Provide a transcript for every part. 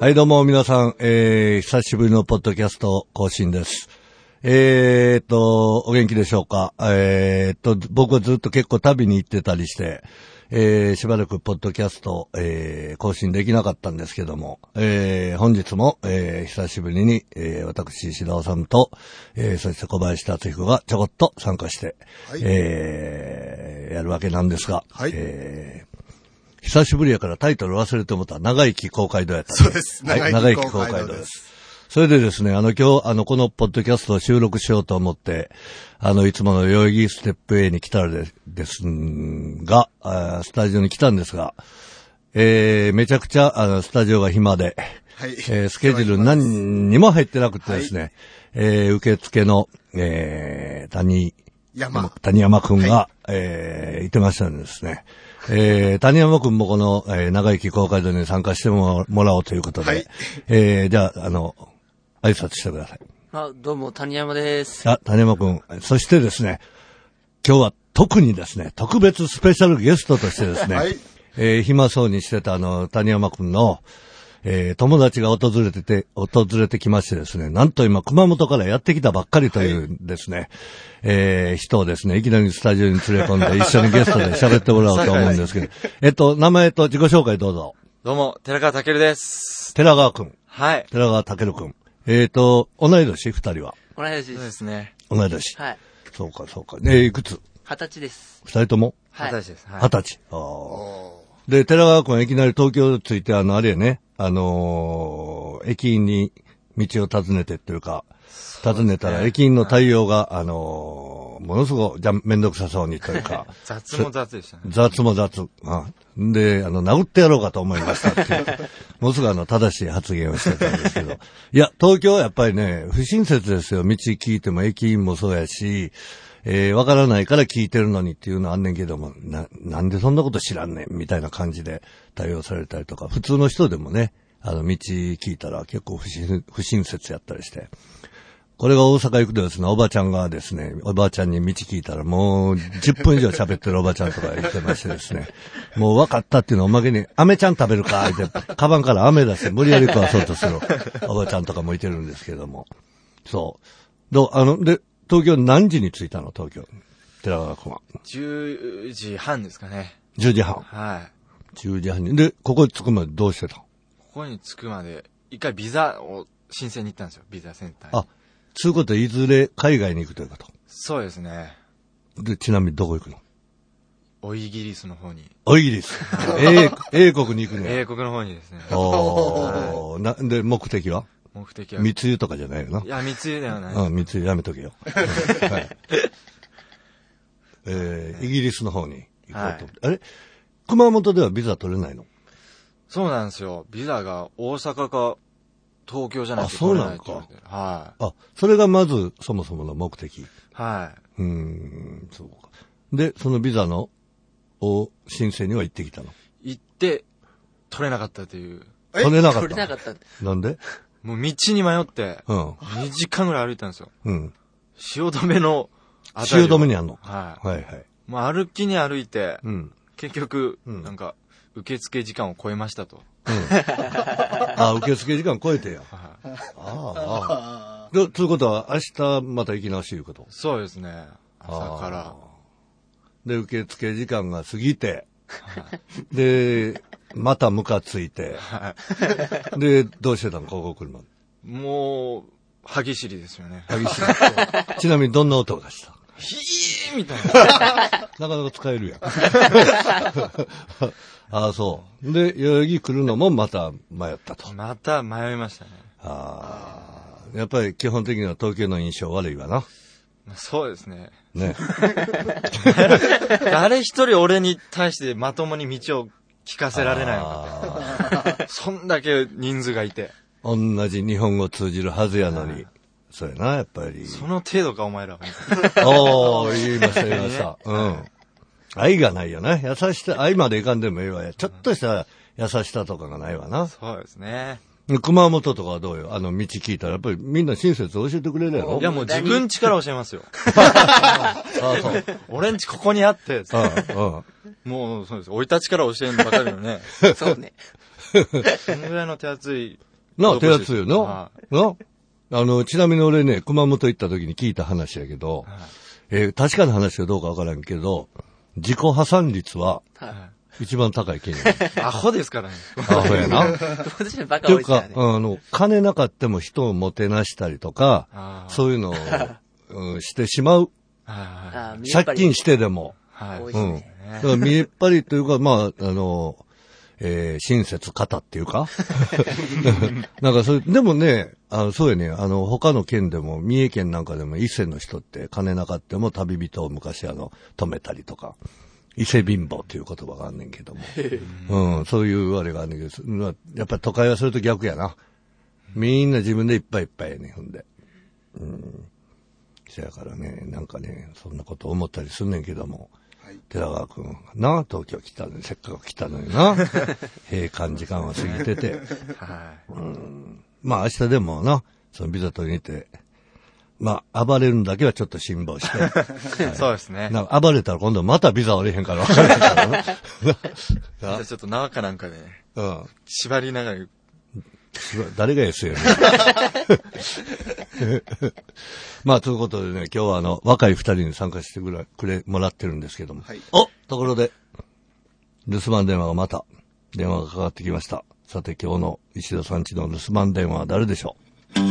はい、どうも皆さん、えー、久しぶりのポッドキャスト更新です。えーっと、お元気でしょうか？えーっと、僕はずっと結構旅に行ってたりして、えー、しばらくポッドキャスト、えー、更新できなかったんですけども、えー、本日も、えー、久しぶりに、えー、私、石田さんと、えー、そして小林達彦がちょこっと参加して、はい。えー、やるわけなんですが、はい。えー久しぶりやからタイトル忘れてもった長生き公会堂やったんそうです。はい、長生き公公会堂です。それでですね、あの今日、あのこのポッドキャストを収録しようと思って、あのいつもの代々木ステップ A に来たらでですが、スタジオに来たんですが、えー、めちゃくちゃあのスタジオが暇で、はいえースケジュール何にも入ってなくてですね、えー受付の、えー、谷、山。谷山くんが、えー、言ってましたんですね。えー、谷山くんもこの、えー、長生き公会堂に参加してももらおうということで、はいえー、じゃあ、あの、挨拶してください。あ、どうも、谷山です。あ、谷山くん、そしてですね、今日は特にですね、特別スペシャルゲストとしてですね、はいえー暇そうにしてたあの、谷山くんの、えー友達が訪れてて、訪れてきましてですね、なんと今熊本からやってきたばっかりというですね、えー人をですね、いきなりスタジオに連れ込んで 一緒にゲストで喋ってもらおうと思うんですけど、えっと、名前と自己紹介どうぞ。どうも、寺川健です。寺川くん、はい。寺川健くん。えっ、と、同い年二人は。同い年そうで。ですすね。同い年。はい。そうか、そうか。ねいくつ？二十歳です。二人とも？はい。二十歳です。はい。二十歳。あーおで、寺川君はいきなり東京着いて、あの、あれやね、あのー駅員に道を尋ねてっていうか、尋ねたら、駅員の対応が、あのーものすごく、じゃ、めんどくさそうにというか、雑も雑でしたね。雑も雑。うんで、あの、殴ってやろうかと思いましたっていう、ものすごくあの、正しい発言をしてたんですけど。いや、東京はやっぱりね、不親切ですよ。道聞いても駅員もそうやし、えーわからないから聞いてるのにっていうのはあんねんけども、な、なんでそんなこと知らんねんみたいな感じで対応されたりとか、普通の人でもね、あの、道聞いたら結構不親不親切やったりして。これが大阪行くとですね、おばちゃんがですね、おばあちゃんに道聞いたらもう10分以上喋ってるおばちゃんとか言ってましてですね、もう分かったっていうのをおまけに、飴ちゃん食べるか？って、カバンから飴出して無理やり食わそうとするおばちゃんとかもいてるんですけども。そう。どう、あの、で、東京何時に着いたの？東京。寺川君は。10時半ですかね。10時半。はい。10時半に。で、ここに着くまでどうしてた？のここに着くまで、一回ビザを申請に行ったんですよ。ビザセンターに。あ、つうことはいずれ海外に行くということ？そうですね。で、ちなみにどこ行くの？おイギリスの方に。おイギリス。英、英国に行くね。英国の方にですね。おーな、で、目的は？目的は？密輸とかじゃないよないや、密輸ではない。うん、密輸やめとけよ。はい。えー、イギリスの方に行こうと。はいあれ？熊本ではビザ取れないの？そうなんですよ。ビザが大阪か東京じゃないあとそうなのか取れないって言われて。はあ、それがまずそもそもの目的。い。はい。うーん、そうか。で、そのビザの、を申請には行ってきたの？行って、取れなかったという。え？取れなかった取れなかったんで。なんで？もう道に迷って、うん。2時間ぐらい歩いたんですよ。うん。汐留の汐留にあんの？はい。はいはい。もう歩きに歩いて、うん。結局、うんなんか、受付時間を超えましたと。あ、受付時間超えてや。はああ、ああ。で、ということは、明日また行き直しいうこと？い。そうですね。朝から。で、受付時間が過ぎて、で、またムカついて、で、どうしてたの？ここ来るまで。もう、歯ぎしりですよね。激しい。ちなみにどんな音がした？みたいな。なかなか使えるやん。あ あ、そう。で、代々木来るのもまた迷ったと。また迷いましたね。ああ、やっぱり基本的には東京の印象悪いわな。そうですね。ね。誰一人俺に対してまともに道を聞かせられない。そんだけ人数がいて。ー同じ日本語通じるはずやのに。そうやな、やっぱり。その程度か、お前らは。おー、言いました、言いました。うん。愛がないよね。優しさ、愛までいかんでもいいわよ。ちょっとした優しさとかがないわな。そうですね。熊本とかはどうよ？あの、道聞いたら、やっぱりみんな親切教えてくれるやろ？いや、もう自分家から教えますよ。ああ、そう。俺んちここにあって、うん、うん。もうそうです。生い立ちから教えんばかりのね。そうね。そのぐらいの手厚い。な、手厚いよなは。なあの、ちなみに俺ね、熊本行った時に聞いた話やけど、はいえー確かな話かどうかわからんけど、自己破産率はは一番高い県や。い。アホですからね。あ、そうやな。っ当時のバていうかカ多いですから、ね。あの、金なかっても人をもてなしたりとか、そういうのを、うんしてしまう。借金してでも。いはい。はい。うん。多いですだから見えっ張りというか、まあ、あの、えー親切方っていうか。なんかそういう、でもね、あのそうやね、あの、他の県でも、三重県なんかでも伊勢の人って金なかっても旅人を昔あの、止めたりとか、伊勢貧乏っていう言葉があんねんけども。うん、そういうあれがあんねんけど、まあやっぱり都会はそれと逆やな。みんな自分でいっぱいいっぱいやねん、ほんで。うん。せやからね、なんかね、そんなこと思ったりすんねんけども。寺川くん、な、東京来たのに、せっかく来たのにな。閉館時間は過ぎてて。はい。まあ明日でもな、そのビザ取りに行って、まあ暴れるんだけはちょっと辛抱して。そうですね。な暴れたら今度またビザ折れへんから分からへんからな。じゃあちょっと縄かなんかでね、うん。縛りながら、誰が S やねん。まあ、ということでね、今日はあの、若い二人に参加してくれ、くれ、もらってるんですけども。はいおところで、留守番電話がまた、電話がかかってきました。さて今日の石田さんちの留守番電話は誰でしょう？石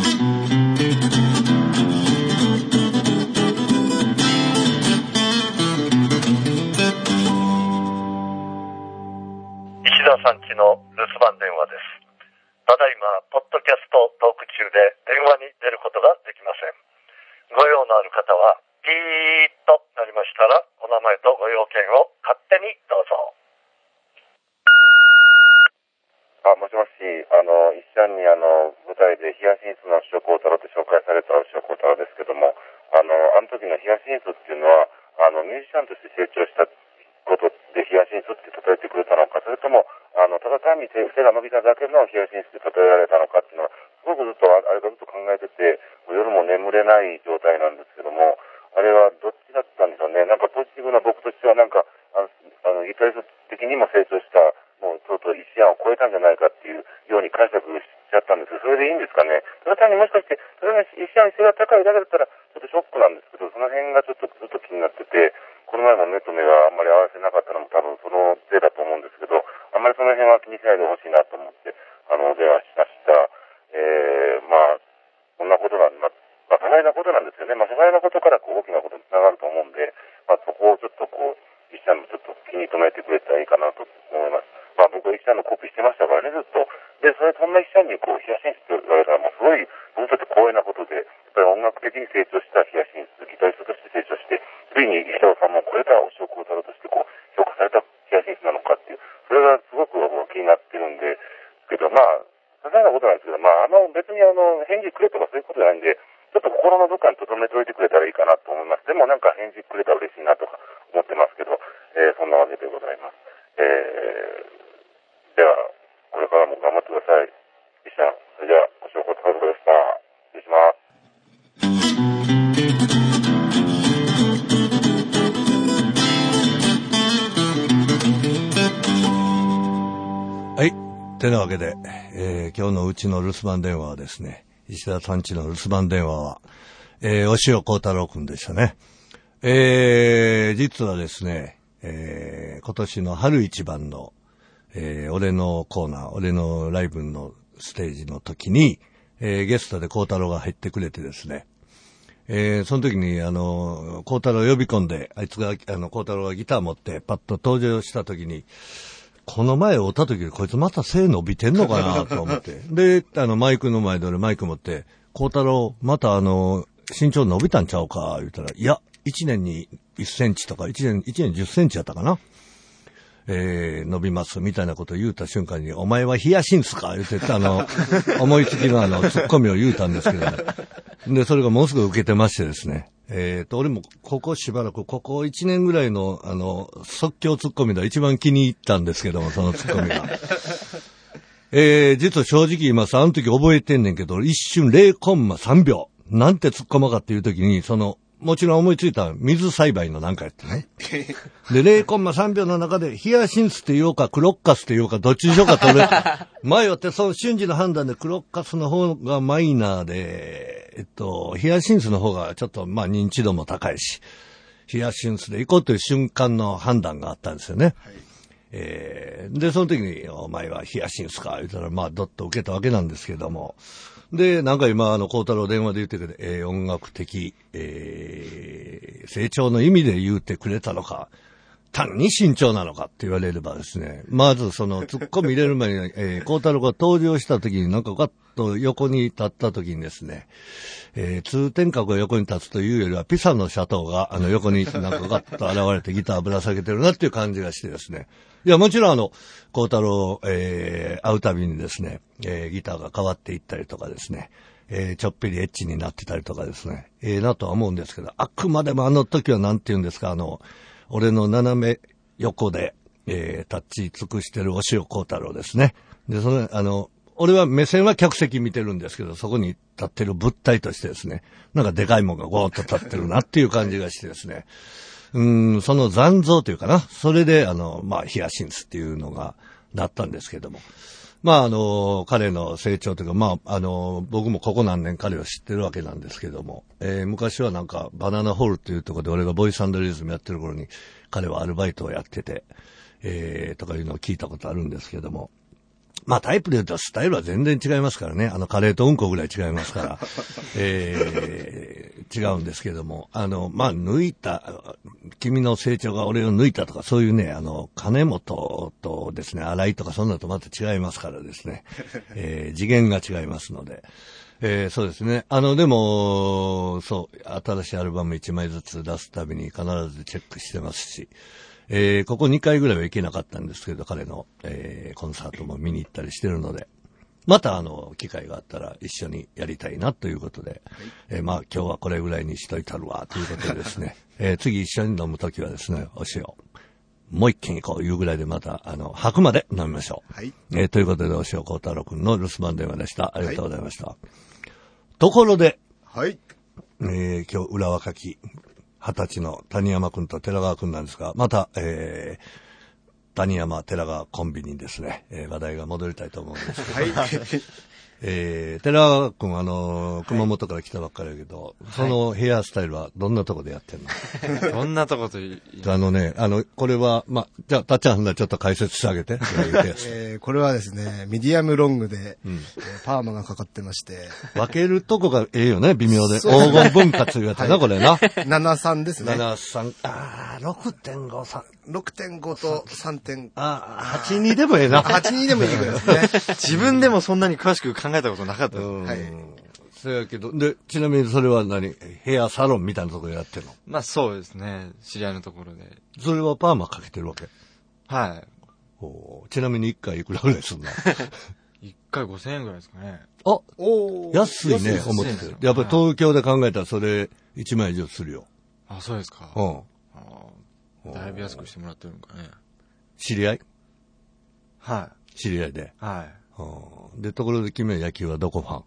田さんちの留守番電話です。ただいま、ポッドキャストトーク中で電話に出ることができません。ご用のある方は、ピーッとなりましたら、お名前とご用件を勝手にどうぞ。あ、もしもし、あの、一緒にあの、舞台でヒヤシンスの師匠幸太郎って紹介された師匠幸太郎ですけども、あの、あの時のヒヤシンスっていうのは、あの、ミュージシャンとして成長したことでヒヤシンスって例えてくれたのか、それとも、あの、ただ単に手背が伸びただけのヒヤシンスで例えられたのかっていうのは、すごくずっとああれがずっと考えてて、夜も眠れない状態なんですけども、あれはどっちだったんでしょうね。なんかポジティブな僕としてはなんか、あの、あのギタリスト的にも成長した、もうとうとう一案を超えたんじゃないかっていうように解釈しちゃったんですけど、それでいいんですかね？ただ単にもしかして、それが一案背が高いだけだったら、ちょっとショックなんですけど、その辺がちょっとずっと気になってて、この前も目と目があんまり合わせなかったのも多分そのせいだと思うんですけど、あんまりその辺は気にしないでほしいなと思って、あの、お電話しました。えー、まあ、こんなことなんだ。まあ、些細なことなんですよね。まあ、些細なことからこう大きなことにつながると思うんで、まあ、そこをちょっとこう、一社もちょっと気に留めてくれたらいいかなと思います。まあ、僕は一社のコピーしてましたからね、ずっと。で、それ、そんな一社にこう、ヒヤシンスって言われたら、もうすごい、僕にとって光栄なことで、やっぱり音楽的に成長したヒヤシンス、ギタリストとして成長して、ついに石田さんも超えたお塩幸太郎としてこう、評価されたヒヤシンスなのかっていう、それがすごく僕は気になってるんで、けど、まあ、些細なことなんですけど、まあ、あの、別にあの、返事くれとかはい。てなわけで、えー今日のうちの留守番電話はですね、石田さんちの留守番電話は、えー、お塩幸太郎くんでしたね。えー、実はですね、えー、今年の春一番の、えー、俺のコーナー、俺のライブのステージの時に、えー、ゲストで幸太郎が入ってくれてですね、えー、その時に、あの、幸太郎を呼び込んで、あいつが、あの、幸太郎がギター持って、パッと登場した時に、この前会った時にこいつまた背伸びてんのかなと思って。で、あの、マイクの前で俺マイク持って、孝太郎、またあの、身長伸びたんちゃうか？言ったら、いや、1年に1センチとか、1年、1年10センチやったかな？えー、伸びます、みたいなことを言うた瞬間に、お前はヒヤシンスか？言ってあの、思いつきのあの、ツッコミを言うたんですけどね。で、それがものすごい受けてましてですね。えーと、俺もここしばらく、ここ1年ぐらいの、あの、即興ツッコミで一番気に入ったんですけども、そのツッコミが。えー、実は正直言います。あの時覚えてんねんけど、一瞬0コンマ3秒。なんて突っ込まかっていう時に、その、もちろん思いついた水栽培のなんかやってね。で、0コンマ3秒の中で、ヒヤシンスって言おうか、クロッカスって言おうか、どっちにしようかと俺、迷って、その瞬時の判断でクロッカスの方がマイナーで、えっと、ヒヤシンスの方がちょっと、まあ認知度も高いし、ヒヤシンスで行こうという瞬間の判断があったんですよね。えーで、その時に、お前はヒヤシンスか、言ったら、まあ、どっと受けたわけなんですけども。で、なんか今、あの、孝太郎電話で言ってくれて、えー音楽的、えー成長の意味で言ってくれたのか、単に慎重なのかって言われればですね、まずその、突っ込み入れる前に、えー、孝太郎が登場した時になんかガッと横に立った時にですね、えー通天閣が横に立つというよりは、ピサの斜塔が、あの、横になんかガッと現れてギターぶら下げてるなっていう感じがしてですね。いや、もちろんあの、孝太郎、えー会うたびにですね、えーギターが変わっていったりとかですね、えーちょっぴりエッチになってたりとかですね、ええなとは思うんですけど、あくまでもあの時はなんて言うんですか、あの、俺の斜め横で、えー立ち尽くしてる押尾幸太郎ですね。で、その、あの、俺は目線は客席見てるんですけど、そこに立ってる物体としてですね、なんかでかいもんがゴーッと立ってるなっていう感じがしてですね、うん、その残像というかな、それで、あの、まあ、ヒヤシンスっていうのがなったんですけども。まあ、あの、彼の成長というか、まあ、あの、僕もここ何年彼を知ってるわけなんですけども、えー昔はなんか、バナナホールっていうところで俺がボイスアンドリズムやってる頃に、彼はアルバイトをやってて、えーとかいうのを聞いたことあるんですけども、まあタイプで言うとスタイルは全然違いますからね。あのカレーとうんこぐらい違いますから。えー違うんですけども。あの、まあ抜いた、君の成長が俺を抜いたとかそういうね、あの、金本とですね、荒井とかそんなのとまた違いますからですね。えー次元が違いますので。えーそうですね。あの、でも、そう、新しいアルバム1枚ずつ出すたびに必ずチェックしてますし、えーここ2回ぐらいは行けなかったんですけど、彼の、えーコンサートも見に行ったりしてるので、またあの、機会があったら一緒にやりたいなということで、えーまあ今日はこれぐらいにしといたるわ、ということでですね、えー次一緒に飲むときはですね、お塩。もう一軒行こういうぐらいでまた、あの、吐くまで飲みましょう。はい。えーということで、お塩幸太郎くんの留守番電話でした。ありがとうございました。ところで、はい。えー今日裏若き、二十歳の谷山くんと寺川くんなんですが、また、えー谷山寺川コンビにですね、えー話題が戻りたいと思うんですけど、はい。えー寺川くんあのー熊本から来たばっかりだけど、そのヘアスタイルはどんなとこでやってんの、どんなとこといい あのね、あの、これは、ま、じゃあ、たっちゃん、ちょっと解説してあげて。えーこれはですね、ミディアムロングで、えーパーマがかかってまして、分けるとこがええよね、微妙で。黄金分割いうやつやな、これな。73ですね。7、3、あー、6.5、3、6.5と3.5。あー、8、2でもええな。82でもいいぐらいですね。自分でもそんなに詳しく考えたことなかったはいそやけど、で、ちなみにそれは何？ヘアサロンみたいなところでやってんの？まあそうですね。知り合いのところで。それはパーマかけてるわけ？はおーちなみに1回いくらぐらいすんの？い。一回5000円ぐらいですかね。あ、おー安いね、思ってて。やっぱり東京で考えたらそれ1枚以上するよ。あ、そうですか。うん。だいぶ安くしてもらってるのかね。知り合い？は知り合いで？い。はうんで、ところで君は野球はどこファン？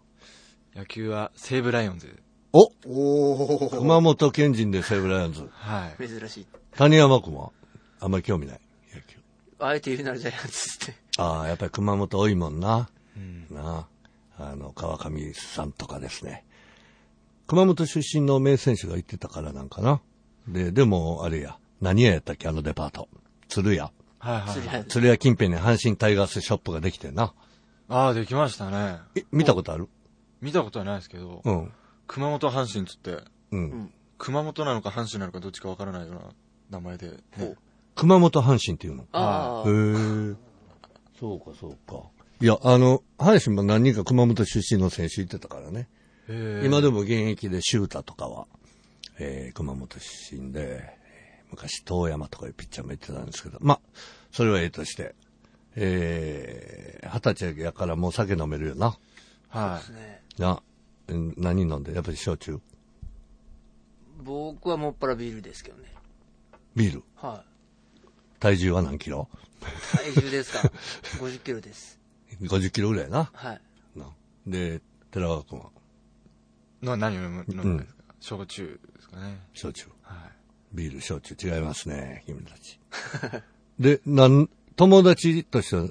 い。野球は西武ライオンズ。おおー熊本県人で西武ライオンズ。はい。珍しい。谷山君は？あんまり興味ない？野球。あえて言うならジャイアンツって。ああ、やっぱり熊本多いもんな。うん。なあ。あの、川上さんとかですね。熊本出身の名選手が行ってたからなんかな。で、でも、あれや、何屋やったっけあのデパート。鶴屋。はいはい鶴屋近辺に阪神タイガースショップができてんな。ああ、できましたね。え、見たことある？見たことはないですけど、うん。熊本阪神つって、うん。熊本なのか阪神なのかどっちかわからないような名前で、ね。熊本阪神っていうの？ああ、へえ。そうか、そうか。いや、あの、阪神も何人か熊本出身の選手行ってたからね。へー今でも現役でシュータとかは、えー熊本出身で、えー昔遠山とかいうピッチャーも言ってたんですけど、まあ、それはええとして、えー、二十歳やからもう酒飲めるよな。はね。な、うん何飲んでやっぱり焼酎？僕はもっぱらビールですけどね。ビール？は体重は何キロ？い。体重ですか ?50 キロです。50キロぐらいやな。はい。なで、寺川君は、の何を飲む飲むんですか、焼酎ですかね。焼酎。はい。ビール、焼酎違いますね、君たち。で、なん、友達としては、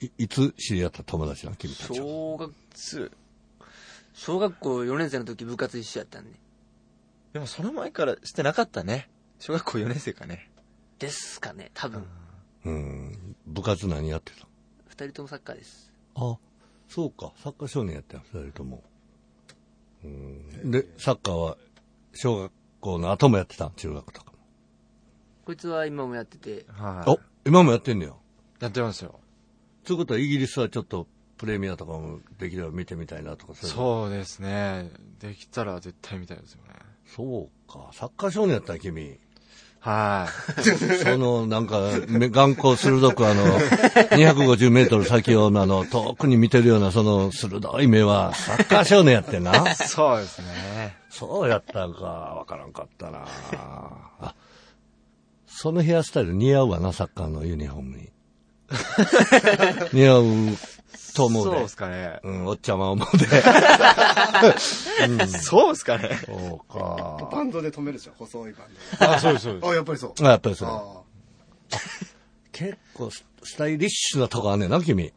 いいつ知り合った友達なの君たちは？小学、小学校4年生の時部活一緒やったんで。でもその前からしてなかったね。小学校4年生かね。ですかね、多分。うん。部活何やってた二人ともサッカーです。あ、そうか。サッカー少年やったよ、二人とも。うん。で、サッカーは、小学校の後もやってた中学とかこいつは今もやってて、はい。も。お、今もやってんねや。やってますよ。ということは、イギリスはちょっと、プレミアとかもできれば見てみたいなとか、そうですね。できたら絶対見たいですよね。そうか。サッカー少年やったん君。はい。その、なんか、め眼光鋭くあの、250メートル先をあの、遠くに見てるようなその鋭い目は、サッカー少年やってんな。そうですね。そうやったんか、わからんかったな。あ、そのヘアスタイル似合うわな、サッカーのユニフォームに。似合うと思うでそうで。すかね。うん、おっちゃま思うで。そうですかね。そうか。バンドで止めるでしょ細いバンあ、そうです、そう。あ、やっぱりそう。あやっぱりそう。あ結構ススタイリッシュなとこあんねんな、君。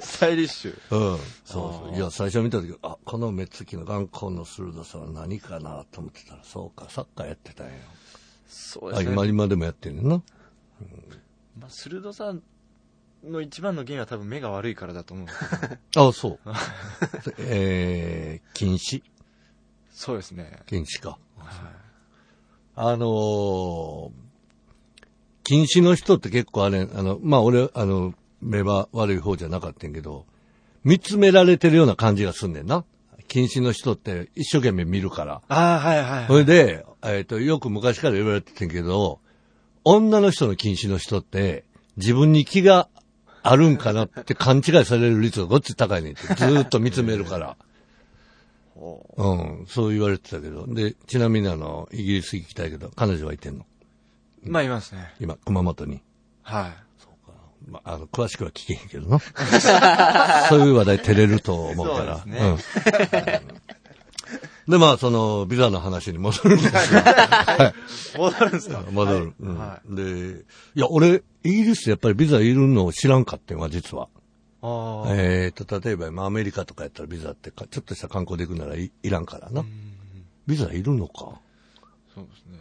す。スタイリッシュ。うん。そうそう。いや、最初見た時、あ、この目つきの眼光の鋭さは何かなと思ってたら、そうか、サッカーやってたんや。あ、そうですね。今、今でもやってんねんな。まあ、鋭さの一番の原因は多分目が悪いからだと思うんですけど。あ、そう。えー、禁止？そうですね。禁止か。はい。あのー、禁止の人って結構あれ、あの、まあ、俺、あの、目は悪い方じゃなかったんやけど、見つめられてるような感じがすんねんな。禁止の人って一生懸命見るから。ああ、はいはい、それで、えっ、と、よく昔から言われててんけど、女の人の禁止の人って、自分に気があるんかなって勘違いされる率がごっつい高いねんって。ずーっと見つめるから。うん、そう言われてたけど。で、ちなみにあの、イギリス行きたいけど、彼女はいてんの？まあ、いますね。今、熊本に。はい。まあ、あの、詳しくは聞けへんけどな。そういう話題照れると思うから。そうですねうん。で、まあ、その、ビザの話に戻るんですよ。戻るんですか？戻る。うんはで、いや、俺、イギリスでやっぱりビザいるのを知らんかってんわ、実は。ああ。えっ、と、例えば、まあ、アメリカとかやったらビザってか、ちょっとした観光で行くならいいらんからな。ビザいるのか？そうですね。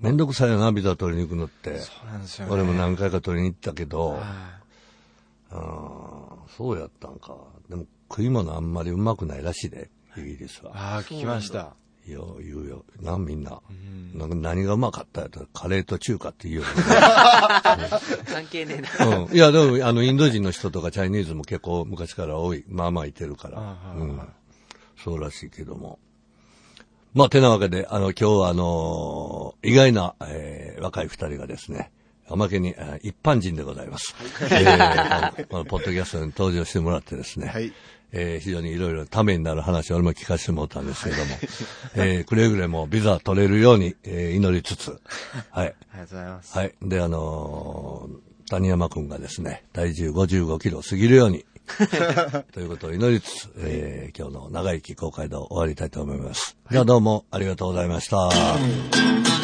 めんどくさいよな、ビザ取りに行くのって。そうなんですよね。俺も何回か取りに行ったけど、はあーそうやったんか。でも、食い物あんまりうまくないらしいで、イギリスい。は。ああ、聞きました。いや、言うよ。な、みんな。うん。なんか何がうまかったやったら、カレーと中華って言うよ、関係ねえな。うん。いや、でも、あの、インド人の人とかチャイニーズも結構昔から多い。まあまあいてるから。うんはい。そうらしいけども。まあ、てなわけで、あの、今日はあの意外な、えー若い二人がですね、おまけに、えー一般人でございます。えーこのポッドキャストに登場してもらってですね、はいえー非常にいろいろためになる話を俺も聞かせてもらったんですけども、えーくれぐれもビザ取れるように、えー祈りつつ、はい。ありがとうございます。はい。で、あのー谷山くんがですね、体重55キロ過ぎるように、ということを祈りつつ、えー今日の長生き公開道終わりたいと思います。じゃあどうもありがとうございました。